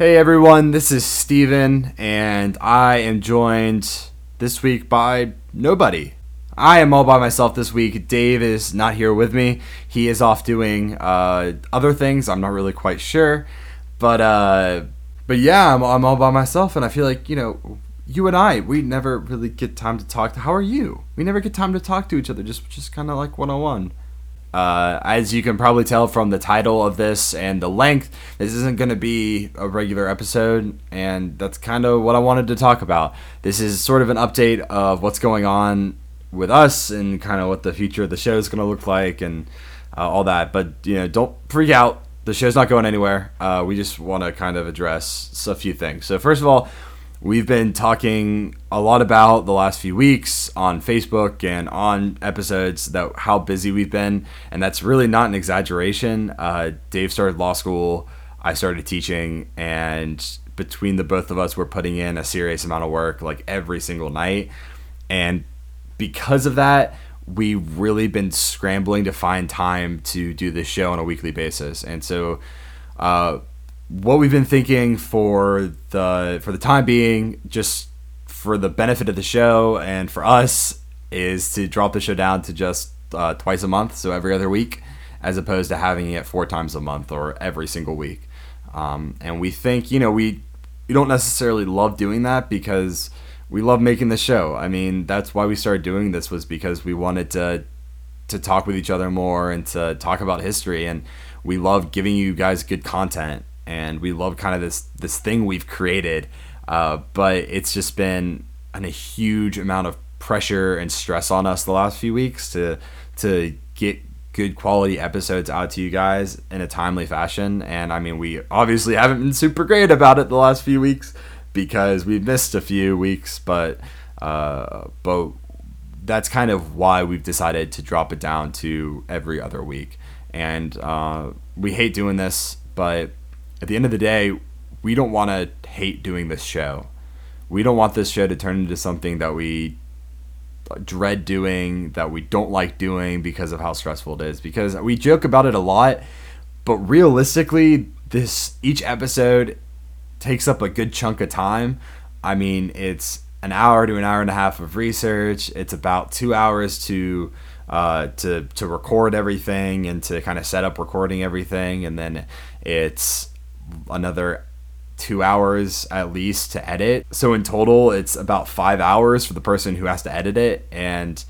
Hey everyone, this is Steven, and I am joined this week by nobody. I am all by myself this week. Dave is not here with me. He is off doing uh, other things. I'm not really quite sure, but uh, but yeah, I'm, I'm all by myself, and I feel like you know, you and I, we never really get time to talk. To, how are you? We never get time to talk to each other. Just just kind of like one on one. Uh, as you can probably tell from the title of this and the length, this isn't going to be a regular episode, and that's kind of what I wanted to talk about. This is sort of an update of what's going on with us and kind of what the future of the show is going to look like and uh, all that. But you know, don't freak out. The show's not going anywhere. Uh, we just want to kind of address a few things. So first of all, we've been talking a lot about the last few weeks on Facebook and on episodes that how busy we've been, and that's really not an exaggeration. Uh, Dave started law school. I started teaching, and between the both of us, we're putting in a serious amount of work like every single night. And because of that, we've really been scrambling to find time to do this show on a weekly basis. And so, uh, what we've been thinking for the for the time being, just for the benefit of the show and for us, is to drop the show down to just uh, twice a month, so every other week, as opposed to having it four times a month or every single week. Um, and we think, you know, we we don't necessarily love doing that because we love making the show. I mean, that's why we started doing this was because we wanted to to talk with each other more and to talk about history and we love giving you guys good content and we love kind of this this thing we've created uh, but it's just been an, a huge amount of pressure and stress on us the last few weeks to to get good quality episodes out to you guys in a timely fashion and i mean we obviously haven't been super great about it the last few weeks because we've missed a few weeks, but uh, but that's kind of why we've decided to drop it down to every other week. And uh, we hate doing this, but at the end of the day, we don't want to hate doing this show. We don't want this show to turn into something that we dread doing, that we don't like doing because of how stressful it is. Because we joke about it a lot, but realistically, this each episode takes up a good chunk of time. I mean, it's an hour to an hour and a half of research. It's about two hours to uh, to to record everything and to kind of set up recording everything, and then it's another two hours at least to edit. So in total, it's about five hours for the person who has to edit it, and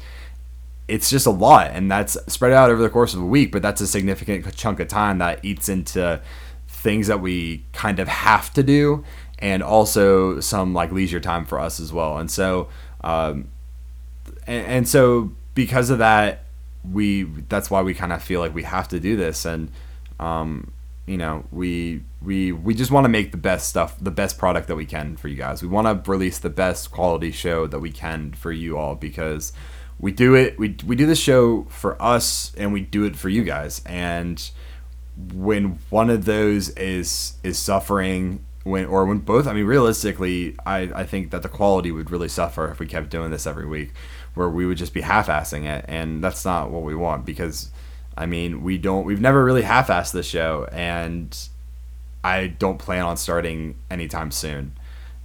it's just a lot, and that's spread out over the course of a week. But that's a significant chunk of time that eats into things that we kind of have to do and also some like leisure time for us as well and so um, and, so because of that we that's why we kind of feel like we have to do this and um, you know we we we just want to make the best stuff the best product that we can for you guys. We want to release the best quality show that we can for you all because we do it we, we do this show for us and we do it for you guys. And when one of those is is suffering when or when both I mean realistically I, I think that the quality would really suffer if we kept doing this every week where we would just be half-assing it and that's not what we want because I mean we don't we've never really half-assed this show and I don't plan on starting anytime soon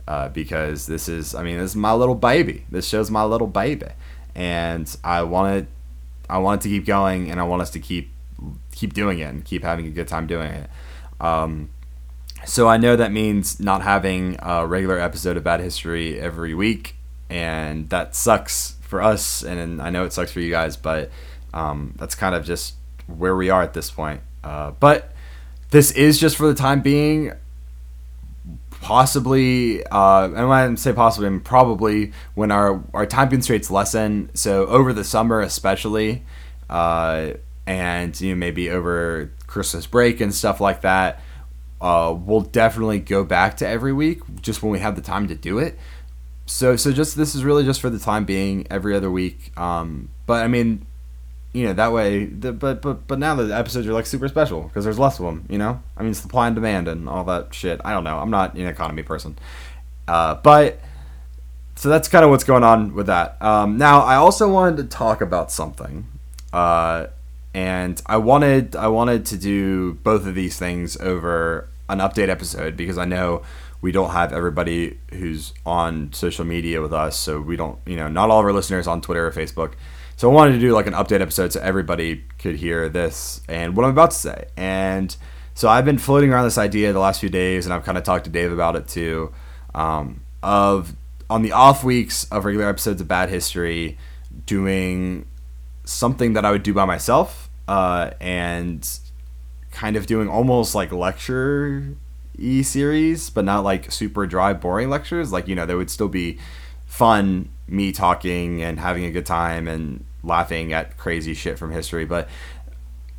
uh, because this is I mean this is my little baby this show's my little baby and I want it I want it to keep going and I want us to keep keep doing it and keep having a good time doing it. Um, so I know that means not having a regular episode of Bad History every week, and that sucks for us, and I know it sucks for you guys, but um, that's kind of just where we are at this point. Uh, but this is just for the time being. Possibly, uh, and when I say possibly, I mean probably when our our time constraints lessen. So over the summer, especially, uh, and you know maybe over Christmas break and stuff like that. Uh, we'll definitely go back to every week just when we have the time to do it. So so just this is really just for the time being, every other week. Um, but I mean, you know that way. The, but but but now the episodes are like super special because there's less of them. You know, I mean supply and demand and all that shit. I don't know. I'm not an economy person, uh, but so that's kind of what's going on with that. Um, now I also wanted to talk about something. Uh, and I wanted I wanted to do both of these things over an update episode because I know we don't have everybody who's on social media with us, so we don't, you know, not all of our listeners on Twitter or Facebook. So I wanted to do like an update episode so everybody could hear this and what I'm about to say. And so I've been floating around this idea the last few days, and I've kind of talked to Dave about it too. Um, of on the off weeks of regular episodes of Bad History, doing something that I would do by myself, uh, and kind of doing almost like lecture e series, but not like super dry, boring lectures. Like you know, there would still be fun me talking and having a good time and laughing at crazy shit from history, but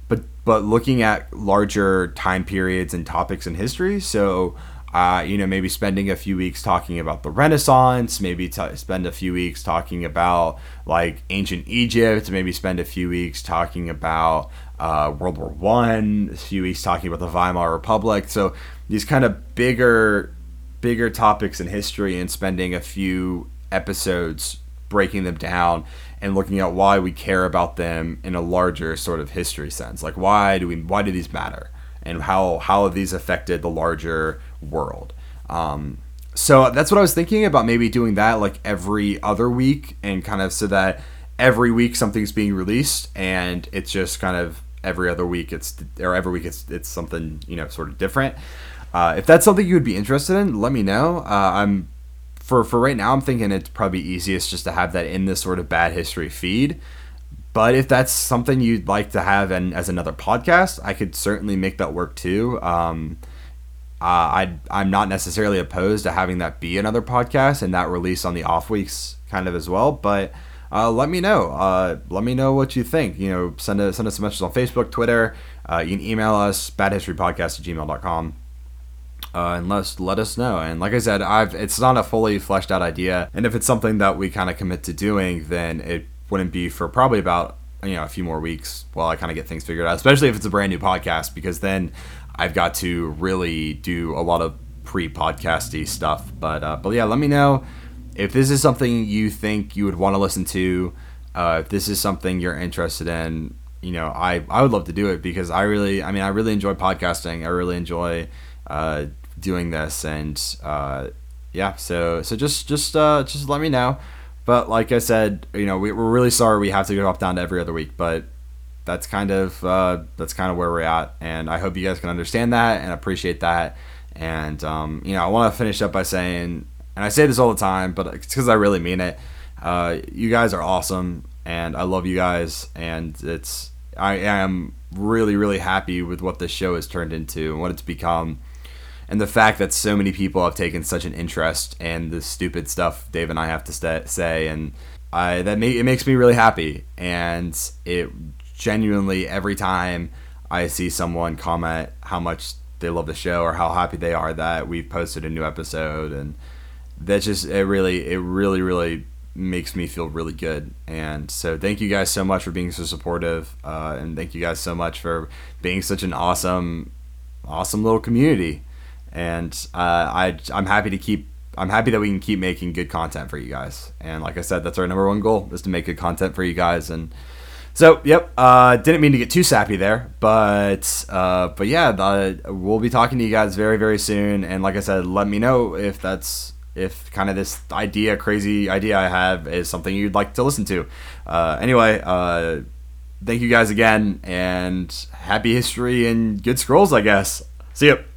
but but looking at larger time periods and topics in history. So, uh, you know, maybe spending a few weeks talking about the Renaissance, maybe t- spend a few weeks talking about like ancient Egypt, maybe spend a few weeks talking about uh, World War One, a few weeks talking about the Weimar Republic. So these kind of bigger bigger topics in history and spending a few episodes breaking them down and looking at why we care about them in a larger sort of history sense. Like why do we why do these matter, and how how have these affected the larger world? Um, so that's what I was thinking about maybe doing that like every other week, and kind of so that every week something's being released, and it's just kind of every other week it's or every week it's it's something you know sort of different. Uh, if that's something you would be interested in, let me know. Uh, I'm for for right now, I'm thinking it's probably easiest just to have that in this sort of bad history feed. But if that's something you'd like to have and as another podcast, I could certainly make that work too. Um, uh, I I'm not necessarily opposed to having that be another podcast and that release on the off weeks kind of as well. But uh, let me know. Uh, let me know what you think. You know, send a, send us a message on Facebook, Twitter. Uh, you can email us badhistorypodcast at gmail.com uh, and let let us know. And like I said, I've it's not a fully fleshed out idea, and if it's something that we kind of commit to doing, then it wouldn't be for probably about you know a few more weeks while I kind of get things figured out. Especially if it's a brand new podcast, because then I've got to really do a lot of pre-podcasty stuff. But uh, but yeah, let me know if this is something you think you would want to listen to. Uh, if this is something you're interested in, you know, I, I would love to do it because I really, I mean, I really enjoy podcasting. I really enjoy uh, doing this and uh, yeah so so just just uh, just let me know but like i said you know we, we're really sorry we have to go up down to every other week but that's kind of uh, that's kind of where we're at. And i hope you guys can understand that and appreciate that. And um, you know i want to finish up by saying and i say this all the time but it's because i really mean it. Uh, you guys are awesome and i love you guys. And it's i am really really happy with what this show has turned into and what it's become. And the fact that so many people have taken such an interest in the stupid stuff Dave and I have to st- say, and I that it makes me really happy, and it genuinely every time I see someone comment how much they love the show or how happy they are that we've posted a new episode, and that just it really it really really makes me feel really good. And so thank you guys so much for being so supportive, uh, and thank you guys so much for being such an awesome awesome little community and uh, I I'm happy to keep I'm happy that we can keep making good content for you guys. And like I said, that's our number one goal is to make good content for you guys. And so, yep, uh, didn't mean to get too sappy there, but uh, but yeah, the, we'll be talking to you guys very very soon. And like I said, let me know if that's if kind of this idea, crazy idea I have, is something you'd like to listen to. Uh, anyway, uh, thank you guys again, and happy history and good scrolls, I guess. See you.